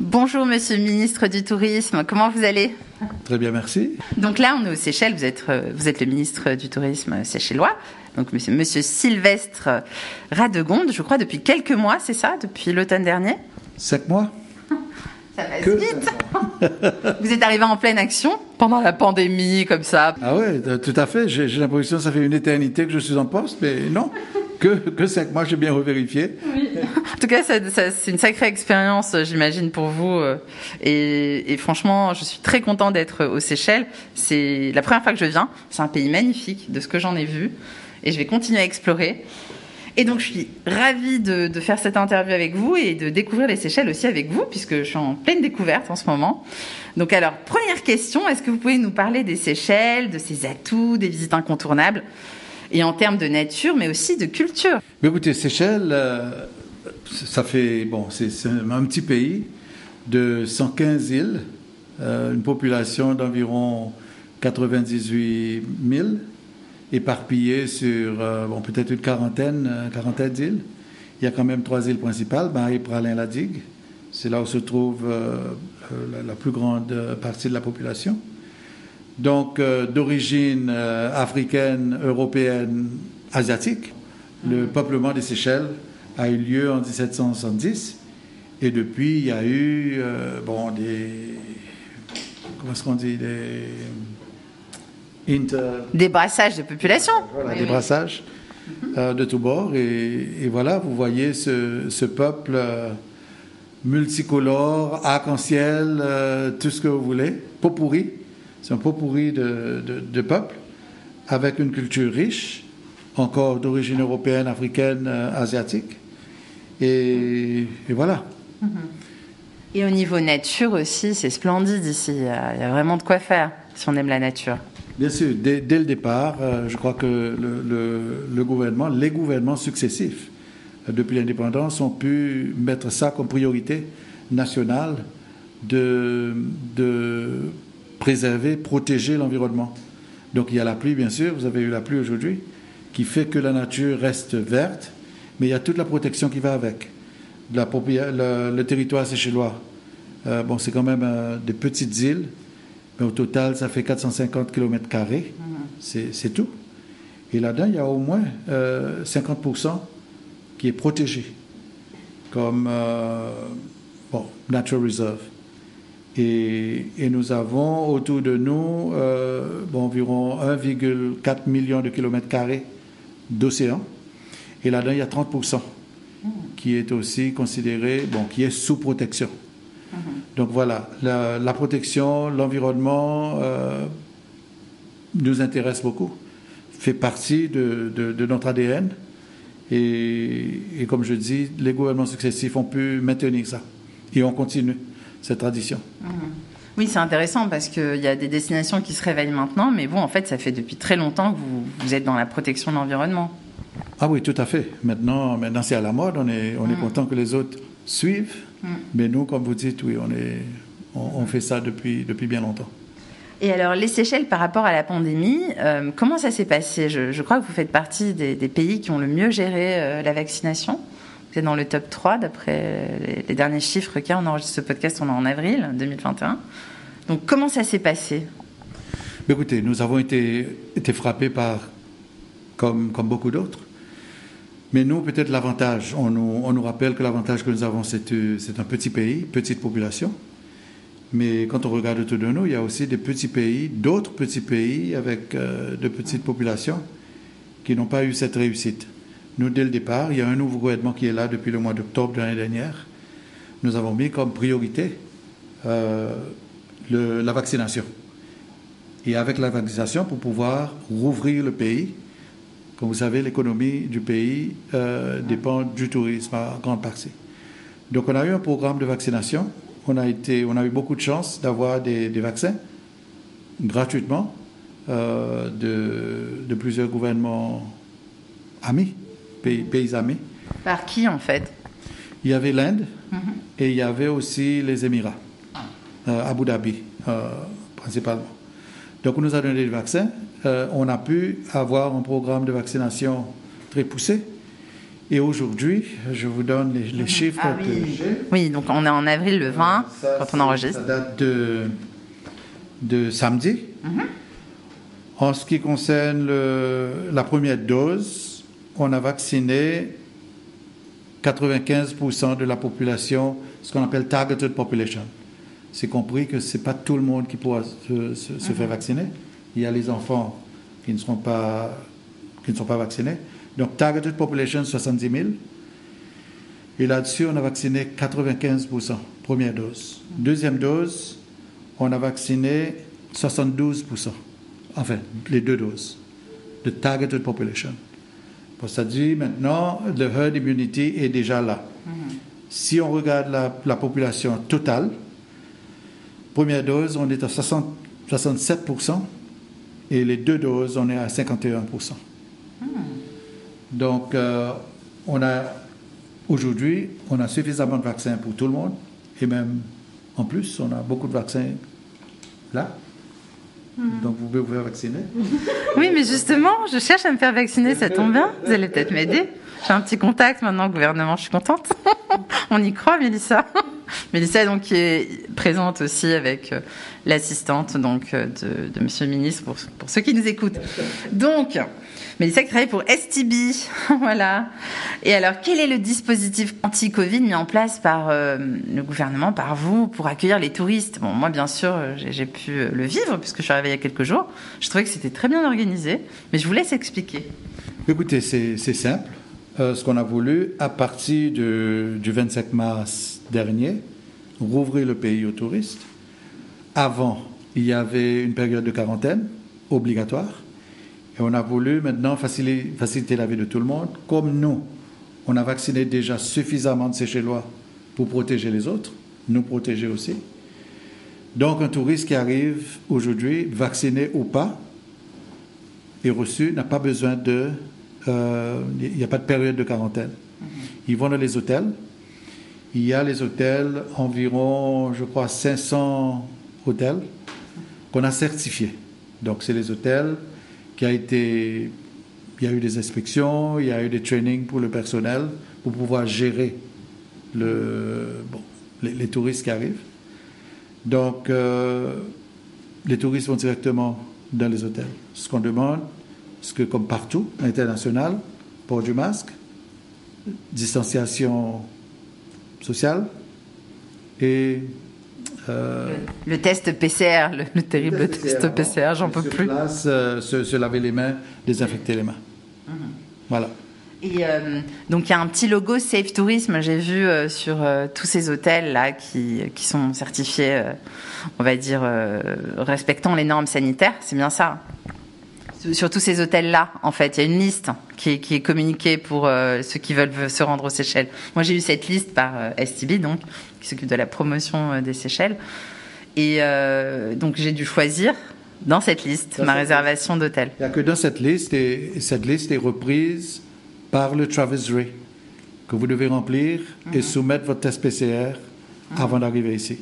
Bonjour Monsieur le ministre du Tourisme, comment vous allez? Très bien, merci. Donc là, on est aux Seychelles, vous êtes, euh, vous êtes le ministre du Tourisme séchellois, donc Monsieur, monsieur Sylvestre Radegonde, je crois depuis quelques mois, c'est ça, depuis l'automne dernier? Cinq mois. Ça passe vite. Vous êtes arrivé en pleine action pendant la pandémie, comme ça? Ah ouais, tout à fait, j'ai l'impression que ça fait une éternité que je suis en poste, mais non, que, que mois, j'ai bien revérifié. En tout cas, c'est une sacrée expérience, euh, j'imagine, pour vous. euh, Et, franchement, je suis très content d'être aux Seychelles. C'est la première fois que je viens. C'est un pays magnifique, de ce que j'en ai vu. Et je vais continuer à explorer. Et donc, je suis ravie de, de faire cette interview avec vous et de découvrir les Seychelles aussi avec vous, puisque je suis en pleine découverte en ce moment. Donc, alors, première question, est-ce que vous pouvez nous parler des Seychelles, de ses atouts, des visites incontournables, et en termes de nature, mais aussi de culture Mais écoutez, Seychelles, euh, ça fait, bon, c'est un petit pays de 115 îles, euh, une population d'environ 98 000, éparpillée sur, euh, bon, peut-être une quarantaine, quarantaine d'îles. Il y a quand même trois îles principales, Marie, Pralin, la Digue. C'est là où se trouve la, plus grande partie de la population. Donc, euh, d'origine euh, africaine, européenne, asiatique. Le peuplement des Seychelles a eu lieu en 1770. Et depuis, il y a eu, euh, bon, des. Comment est-ce qu'on dit Des. Inter, Des brassages de population voilà, Oui, des oui. brassages euh, de tous bords. Et, et voilà, vous voyez ce, ce peuple multicolore, arc-en-ciel, tout ce que vous voulez, pot pourri. C'est un pot pourri de, de, de peuple avec une culture riche, encore d'origine européenne, africaine, euh, asiatique. Et, et voilà. Et au niveau nature aussi, c'est splendide ici. Il y, a, il y a vraiment de quoi faire si on aime la nature. Bien sûr, dès, dès le départ, euh, je crois que le, le- le gouvernement, les gouvernements successifs euh, depuis l'indépendance ont pu mettre ça comme priorité nationale de, de préserver, protéger l'environnement. Donc il y a la pluie, bien sûr, vous avez eu la pluie aujourd'hui, qui fait que la nature reste verte, mais il y a toute la protection qui va avec. La le, le territoire séchellois, euh, bon, c'est quand même euh, des petites îles, mais au total, ça fait 450 km, c'est c'est tout. Et là-dedans, il y a au moins euh, 50% qui est protégé, comme euh, bon, Natural Reserve. Et, et nous avons autour de nous euh, bon, environ 1,4 million de kilomètres carrés d'océan. Et là-dedans, il y a 30% qui est aussi considéré, bon, qui est sous protection. Donc voilà, la, la protection, l'environnement euh, nous intéresse beaucoup, fait partie de, de- de notre ADN. Et, et comme je dis, les gouvernements successifs ont pu maintenir ça. Et on continue cette tradition. Oui, c'est intéressant parce qu'il y a des destinations qui se réveillent maintenant, mais vous, en fait, ça fait depuis très longtemps que vous, vous êtes dans la protection de l'environnement. Ah oui, tout à fait. Maintenant, maintenant c'est à la mode. On est, on est content que les autres suivent. Mais nous, comme vous dites, oui, on, est, on, on fait ça depuis, depuis bien longtemps. Et alors, les Seychelles, par rapport à la pandémie, euh, comment ça s'est passé? Je, je crois que vous faites partie des, des pays qui ont le mieux géré euh, la vaccination. Êtes dans le top 3 d'après les, derniers chiffres qu'il y a. On enregistre ce podcast, on est en avril 2021. Donc, comment ça s'est passé? Écoutez, nous avons été, frappés par, comme, beaucoup d'autres. Mais nous, peut-être l'avantage, on nous, rappelle que l'avantage que nous avons, c'est c'est un petit pays, petite population. Mais quand on regarde autour de nous, il y a aussi des petits pays, d'autres petits pays avec euh, de petites populations qui n'ont pas eu cette réussite. Nous, dès le départ, il y a un nouveau gouvernement qui est là depuis le mois d'octobre de l'année dernière. Nous avons mis comme priorité euh, le- la vaccination. Et avec la vaccination, pour pouvoir rouvrir le pays, comme vous savez, l'économie du pays euh, dépend du tourisme en grande partie. Donc on a eu un programme de vaccination. On a, été, on a eu beaucoup de chance d'avoir des, des vaccins gratuitement euh, de, de plusieurs gouvernements amis, pays, pays amis. Par qui, en fait? Il y avait l'Inde et il y avait aussi les Émirats, euh, Abu Dhabi euh, principalement. Donc on nous a donné des vaccins. Euh, on a pu avoir un programme de vaccination très poussé. Et aujourd'hui, je vous donne les, les chiffres Ah oui. donc on est en avril le 20 Ça, quand on enregistre. Ça date de, de samedi. Mhm. En ce qui concerne le- la première dose, on a vacciné 95% de la population, ce qu'on appelle targeted population. C'est compris que ce n'est pas tout le monde qui pourra se, se- se faire vacciner. Il y a les enfants qui ne, seront pas, qui ne sont pas vaccinés. Donc, targeted population, 70 000. Et là-dessus, on a vacciné 95%, première dose. Deuxième dose, on a vacciné 72%. Enfin, les deux doses de targeted population. Dit maintenant, le herd immunity est déjà là. Si on regarde la, la population totale, première dose, on est à 60 67% et les deux doses, on est à 51%. Donc, euh, on a aujourd'hui, on a suffisamment de vaccins pour tout le monde et même en plus, on a beaucoup de vaccins là. Donc, vous pouvez vous faire vacciner. Oui, mais justement, je cherche à me faire vacciner, ça tombe bien. Vous allez peut-être m'aider. J'ai un petit contact maintenant au gouvernement, je suis contente. On y croit, Mélissa. Mélissa, donc, qui est présente aussi avec euh, l'assistante donc euh, de, de Monsieur le Ministre, pour, pour ceux qui nous écoutent. Donc, Mélissa qui travaille pour STB, voilà. Et alors, quel est le dispositif anti-Covid mis en place par euh, le gouvernement, par vous, pour accueillir les touristes? Moi, bien sûr, euh, j'ai pu euh, le vivre puisque je suis arrivée il y a quelques jours. Je trouvais que c'était très bien organisé, mais je vous laisse expliquer. Écoutez, c'est simple. Ce qu'on a voulu, à partir de- du 25 mars dernier, rouvrir le pays aux touristes. Avant, il y avait une période de quarantaine obligatoire. Et on a voulu maintenant faciliter, la vie de tout le monde. Comme nous, on a vacciné déjà suffisamment de Seychellois pour protéger les autres, nous protéger aussi. Donc un touriste qui arrive aujourd'hui, vacciné ou pas, est reçu, n'a pas besoin de... euh, Il n'y a pas de période de quarantaine. Ils vont dans les hôtels. Il y a les hôtels, environ, je crois, 500 hôtels qu'on a certifiés. Donc, c'est les hôtels Il y a eu des inspections, il y a eu des trainings pour le personnel pour pouvoir gérer les, touristes qui arrivent. Donc, euh, les touristes vont directement dans les hôtels. Ce qu'on demande, c'est que comme partout, international, port du masque, distanciation sociale et euh, Le test PCR, le, le terrible test PCR, j'en peux plus. place, euh, se, se laver les mains, désinfecter les mains. Mhm. Voilà. Et euh, donc il y a un petit logo Safe Tourisme, j'ai vu sur tous ces hôtels là qui, qui sont certifiés, on va dire, respectant les normes sanitaires, c'est bien ça Sur- tous ces hôtels-là, en fait, il y a une liste qui est, qui est communiquée pour euh, ceux qui veulent se rendre aux Seychelles. Moi, j'ai eu cette liste par euh, STB, donc, qui s'occupe de la promotion euh, des Seychelles. Et donc, j'ai dû choisir dans cette liste Dans ma cette réservation d'hôtel. Il n'y a que dans cette liste, et et cette liste est reprise par le Travesery, que vous devez remplir et soumettre votre test PCR avant d'arriver ici.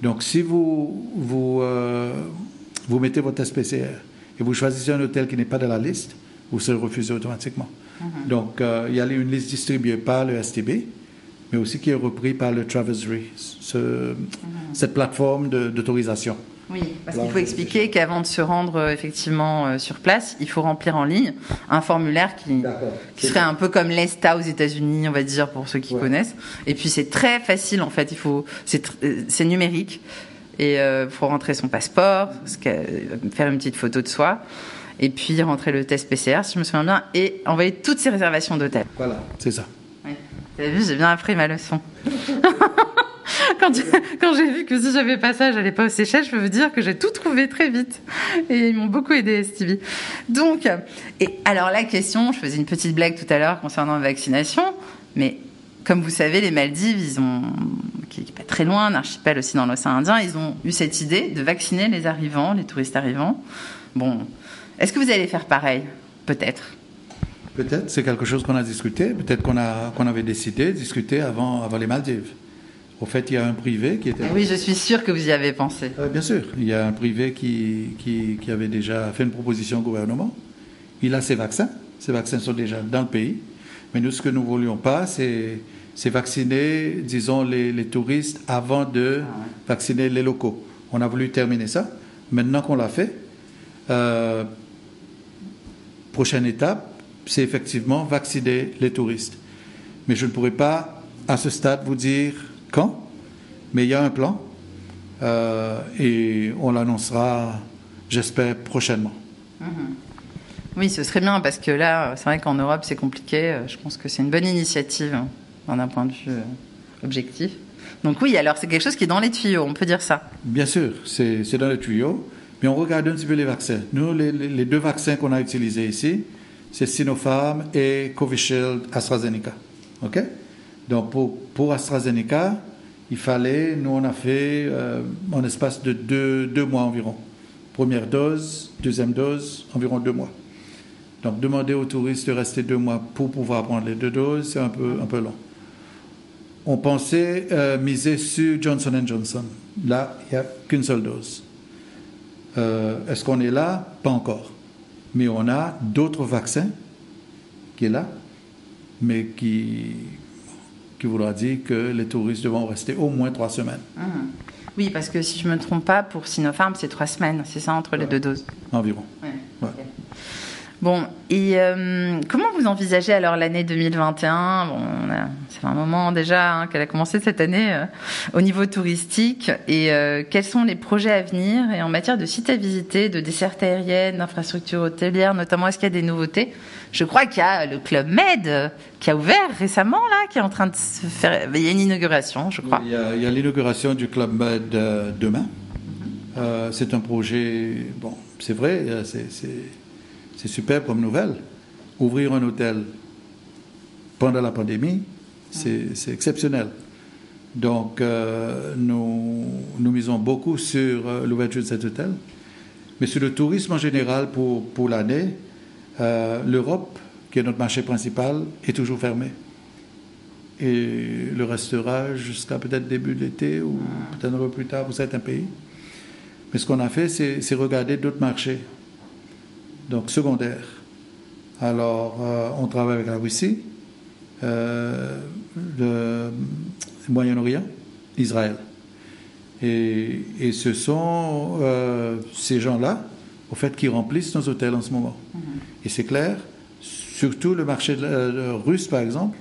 Donc, si vous, vous, vous mettez votre test PCR et vous choisissez un hôtel qui n'est pas dans la liste, vous serez refusé automatiquement. Donc, euh, il y a une liste distribuée par le STB, mais aussi qui est repris par le Travesery, ce- cette plateforme d'autorisation. Oui, parce qu'il faut expliquer qu'avant de se rendre euh, effectivement euh, sur place, il faut remplir en ligne un formulaire qui, serait un peu comme l'ESTA aux États-Unis, on va dire pour ceux qui Ouais. connaissent. Et puis c'est très facile en fait. Il faut, c'est numérique et euh, faut rentrer son passeport, qu'a- faire une petite photo de soi, et puis rentrer le test PCR si je me souviens bien, et envoyer toutes ses réservations d'hôtel. Voilà, c'est ça. Ouais. Vous avez vu, j'ai bien appris ma leçon. quand quand j'ai vu que si j'avais pas ça, j'allais pas aux Seychelles, je peux vous dire que j'ai tout trouvé très vite. Et ils m'ont beaucoup aidé, STV. Donc, et alors la question, je faisais une petite blague tout à l'heure concernant la vaccination, mais comme vous savez, les Maldives, ils ont, qui est pas très loin, un archipel aussi dans l'océan Indien, ils ont eu cette idée de vacciner les arrivants, les touristes arrivants. Bon, est-ce que vous allez faire pareil Peut-être? Peut-être, c'est quelque chose qu'on a discuté, peut-être qu'on qu'on avait décidé, discuter avant, avant les Maldives. Au fait, il y a un privé qui était... Oui, je suis sûre que vous y avez pensé. Euh, bien sûr, il y a un privé qui, qui, qui avait déjà fait une proposition au gouvernement. Il a ses vaccins, ces vaccins sont déjà dans le pays. Mais nous, ce que nous ne voulions pas, c'est vacciner, disons, les, touristes avant de ah vacciner les locaux. On a voulu terminer ça. Maintenant qu'on l'a fait, euh, prochaine étape, c'est effectivement vacciner les touristes. Mais je ne pourrais pas, à ce stade, vous dire quand, mais il y a un plan euh, et on l'annoncera, j'espère, prochainement. Mhm. Oui, ce serait bien parce que là, c'est vrai qu'en Europe, c'est compliqué. Je pense que c'est une bonne initiative d'un point de vue euh, objectif. Donc oui, alors c'est quelque chose qui est dans les tuyaux, on peut dire ça. Bien sûr, c'est dans les tuyaux. Mais on regarde un petit peu les vaccins. Nous, les, deux vaccins qu'on a utilisés ici, c'est Sinopharm et Covishield AstraZeneca. OK? Donc pour, pour AstraZeneca, il fallait, nous on a fait euh, en espace de deux, deux, mois environ. Première dose, deuxième dose, environ deux mois. Donc demander aux touristes de rester deux mois pour pouvoir prendre les deux doses, c'est un peu, un peu long. On pensait euh, miser sur Johnson Johnson. Là, il n'y a qu'une seule dose. Euh, est-ce qu'on est là? Pas encore mais on a d'autres vaccins qui est là, mais qui, qui voudra dire que les touristes devront rester au moins trois semaines. Ah. Oui, parce que si je ne me trompe pas, pour Sinopharm, c'est trois semaines, c'est ça, entre les deux doses Environ. Bon, et euh, comment vous envisagez alors l'année 2021 bon, C'est un moment déjà hein, qu'elle a commencé cette année euh, au niveau touristique. Et euh, quels sont les projets à venir? Et en matière de sites à visiter, de dessertes aériennes, d'infrastructures hôtelières, notamment, est-ce qu'il y a des nouveautés? Je crois qu'il y a le Club Med qui a ouvert récemment, là, qui est en train de se faire... Il y a une inauguration, je crois. Il y a, l'inauguration du Club Med demain. c'est un projet, bon, c'est vrai, c'est c'est super comme nouvelle. Ouvrir un hôtel pendant la pandémie, c'est exceptionnel. Donc, euh, nous, nous misons beaucoup sur euh, l'ouverture de cet hôtel. Mais sur le tourisme en général pour, pour l'année, euh, l'Europe, qui est notre marché principal, est toujours fermée. Et le restera jusqu'à peut-être début de l'été ou peut-être un peu plus tard pour certains pays. Mais ce qu'on a fait, c'est regarder d'autres marchés donc secondaire. Alors, euh, on travaille avec la Russie, euh, le Moyen-Orient, Israël. Et, et, ce sont euh, ces gens-là, au fait, qui remplissent nos hôtels en ce moment. Mhm. Et c'est clair, surtout le marché russe, par exemple,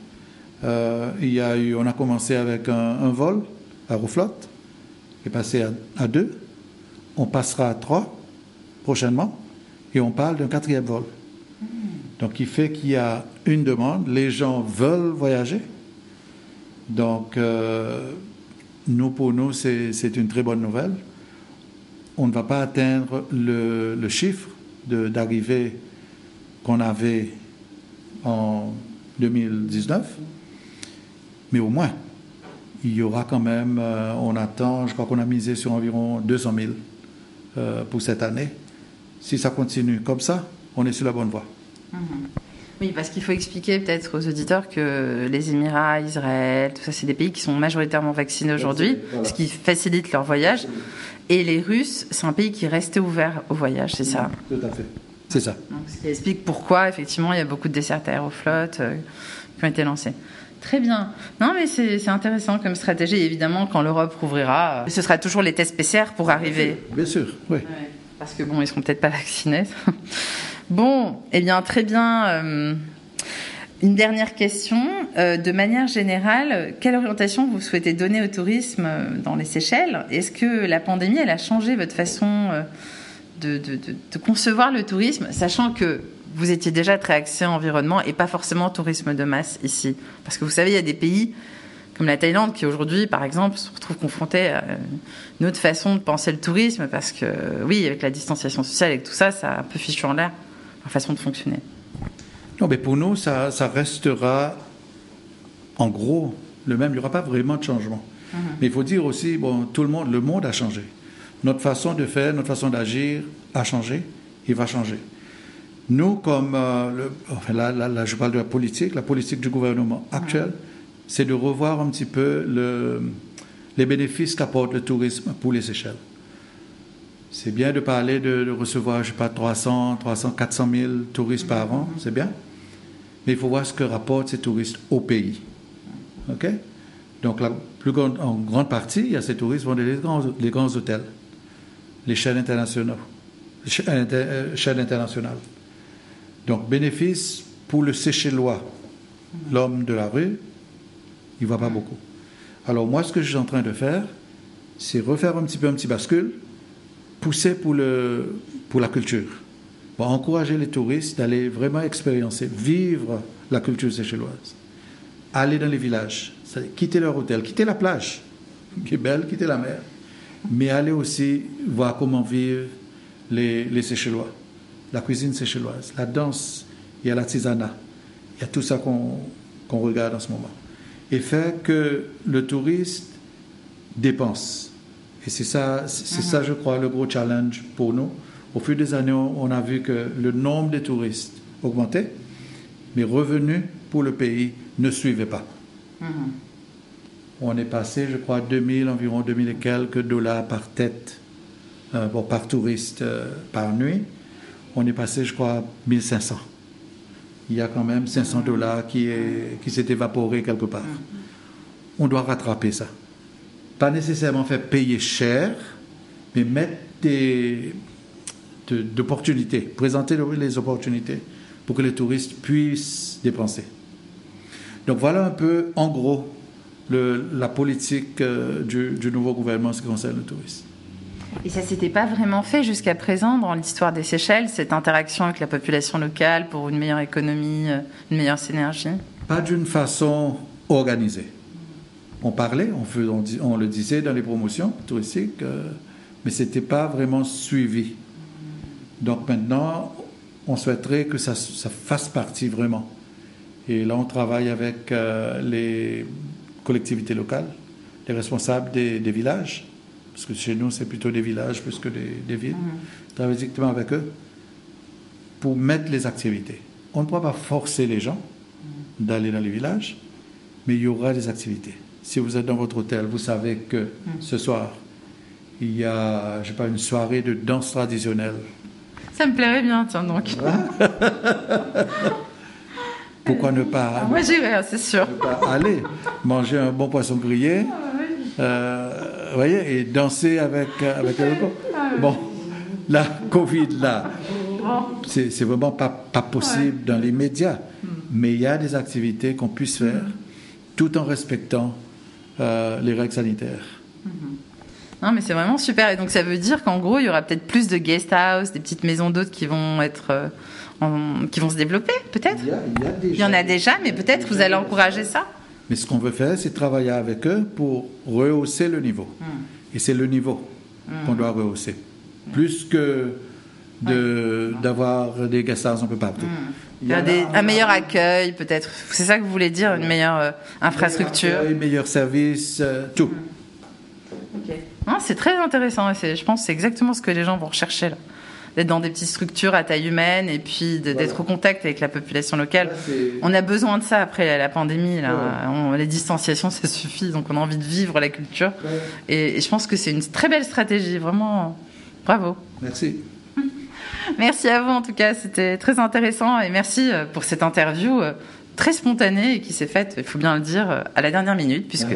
il y a eu, on a commencé avec un, vol à Aeroflot, qui est passé à, à deux. On passera à trois prochainement et on parle d'un quatrième vol. Donc, il fait qu'il y a une demande, les gens veulent voyager. Donc, euh, nous, pour nous, c'est une très bonne nouvelle. On ne va pas atteindre le, chiffre d'arrivée qu'on avait en 2019, mais au moins, il y aura quand même, euh, on attend, je crois qu'on a misé sur environ 200 000 euh, pour cette année si ça continue comme ça, on est sur la bonne voie. Mhm. Oui, parce qu'il faut expliquer peut-être aux auditeurs que les Émirats, Israël, tout ça, c'est des pays qui sont majoritairement vaccinés aujourd'hui, ce qui facilite leur voyage. Et les Russes, c'est un pays qui restait ouvert au voyage, c'est ça? Tout à fait. C'est ça. ce qui explique pourquoi, effectivement, il y a beaucoup de desserts aéroflottes euh, qui ont été lancés. Très bien. Non, mais c'est intéressant comme stratégie. évidemment, quand l'Europe rouvrira, ce sera toujours les tests PCR pour arriver. Bien sûr, oui parce que bon, ils seront peut-être pas vaccinés. bon, eh bien, très bien. Euh, une dernière question. Euh, de manière générale, quelle orientation vous souhaitez donner au tourisme euh, dans les Seychelles? Est-ce que la pandémie, elle a changé votre façon de, de, concevoir le tourisme, sachant que vous étiez déjà très axé environnement et pas forcément tourisme de masse ici? Parce que vous savez, il y a des pays comme la Thaïlande, qui aujourd'hui, par exemple, se retrouve confrontée à une autre façon de penser le tourisme, parce que oui, avec la distanciation sociale et tout ça, ça a un peu fichu en l'air la façon de fonctionner. Non, mais pour nous, ça, ça restera en gros le même. Il n'y aura pas vraiment de changement. Mhm. Mais il faut dire aussi, bon, tout le monde, le monde a changé. Notre façon de faire, notre façon d'agir a changé, il va changer. Nous, comme, euh, le, enfin là, là, je parle de la politique, la politique du gouvernement actuel, mhm c'est de revoir un petit peu les bénéfices qu'apporte le tourisme pour les Seychelles. C'est bien de parler de, recevoir, je sais pas, 300, 300, 400 000 touristes par an, c'est bien. mais il faut voir ce que rapportent ces touristes au pays. OK? Donc, en grande partie, il y a ces touristes vont les grands, les grands hôtels, les chaînes. Euh, chaînes internationales. Donc, bénéfice pour le Séchellois, l'homme de la rue, il ne voit pas beaucoup. Alors, moi, ce que je suis en train de faire, c'est refaire un petit peu un petit bascule, pousser pour, le, pour la culture. Pour encourager les touristes d'aller vraiment expériencer, vivre la culture séchelloise. Aller dans les villages, quitter leur hôtel, quitter la plage, qui est belle, quitter la mer, mais aller aussi voir comment vivent les, les Séchellois, la cuisine séchelloise, la danse, il y a l'artisanat, il y a tout ça qu'on regarde en ce moment. Et faire que le touriste dépense. Et c'est ça, c'est ça, mhm. je crois, le gros challenge pour nous. Au fil des années, on a vu que le nombre de touristes augmentait, mais revenus pour le pays ne suivaient pas. Mhm. On est passé, je crois, 2000, environ 2000 et quelques dollars par tête, euh, par touriste euh, par nuit. On est passé, je crois, 1500. Il y a quand même 500 dollars qui, qui s'est évaporé quelque part. On doit rattraper ça pas nécessairement faire payer cher, mais mettre des d'opportunités, présenter les opportunités pour que les touristes puissent dépenser. Donc voilà un peu, en gros, la politique euh, du, du, nouveau gouvernement en ce qui concerne le tourisme. Et ça s'était pas vraiment fait jusqu'à présent dans l'histoire des Seychelles, cette interaction avec la population locale pour une meilleure économie, euh, une meilleure synergie Pas d'une façon organisée on parlait, on, le disait dans les promotions touristiques, euh, mais ce n'était pas vraiment suivi. Donc maintenant, on souhaiterait que ça, fasse partie vraiment. Et là, on travaille avec euh, les collectivités locales, les responsables des, villages, parce que chez nous, c'est plutôt des villages plus que des, villes. Mm-hmm. On travaille directement avec eux pour mettre les activités. On ne pourra pas forcer les gens d'aller dans les villages, mais il y aura des activités si vous êtes dans votre hôtel, vous savez que hmm. ce soir, il y a, je sais pas, une soirée de danse traditionnelle. Ça me plairait bien, tiens donc. Pourquoi ne pas Moi j'irai, c'est sûr. aller manger un bon poisson grillé, ah, euh, voyez, et danser avec avec le ah, Bon, la Covid là, c'est vraiment pas pas possible dans les médias, hmm. mais il y a des activités qu'on puisse faire tout en respectant euh, les règles sanitaires. Non, mais c'est vraiment super. Et donc, ça veut dire qu'en gros, il y aura peut-être plus de guest house, des petites maisons d'hôtes qui vont être, euh, qui vont se développer, peut-être? Il, y en a déjà, mais peut-être vous allez encourager ça? Mais ce qu'on veut faire, c'est travailler avec eux pour rehausser le niveau. Hmm. Et c'est le niveau hmm. qu'on doit rehausser, plus que d'avoir des houses un peu partout. Hmm un meilleur accueil, peut-être. C'est ça que vous voulez dire, une meilleure euh, infrastructure. Un meilleur service, euh, tout. C'est très intéressant. Je pense que c'est exactement ce que les gens vont rechercher là. D'être dans des petites structures à taille humaine et puis d'être au contact avec la population locale. on a besoin de ça après la pandémie. Là. les distanciations, ça suffit. Donc on a envie de vivre la culture. et je pense que c'est une très belle stratégie. Vraiment, bravo. Merci. Merci à vous en tout cas, c'était très intéressant et merci euh, pour cette interview euh, très spontanée et qui s'est faite, il faut bien le dire, euh, à la dernière minute, puisque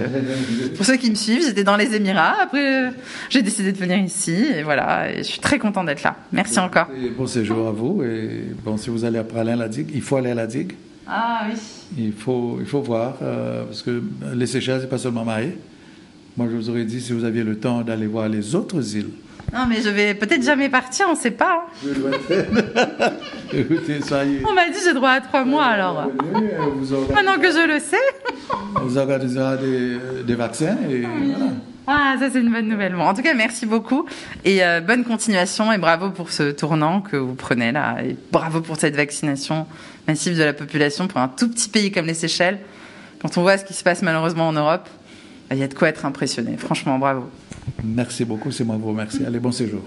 pour ceux qui me suivent, j'étais dans les Émirats. Après, j'ai décidé de venir ici et voilà, et je suis très contente d'être là. Merci encore. bon séjour à vous et bon, si vous allez après aller à la digue, il faut aller à la digue. Ah oui. Il faut, il faut voir parce que les Seychelles, c'est pas seulement Maé. Moi, je vous aurais dit si vous aviez le temps d'aller voir les autres îles. Non, mais je vais peut-être jamais partir, on ne sait pas. Hein. Écoutez, ça y est. On m'a dit j'ai droit à trois mois alors. Maintenant que je le sais. on vous organisera des, des vaccins et voilà. Ah, ça c'est une bonne nouvelle. Bon, en tout cas, merci beaucoup et euh, bonne continuation et bravo pour ce tournant que vous prenez là et bravo pour cette vaccination massive de la population pour un tout petit pays comme les Seychelles. Quand on voit ce qui se passe malheureusement en Europe, il y a de quoi être impressionné. Franchement, bravo. Merci beaucoup, c'est moi qui vous remercie. Allez, bon séjour.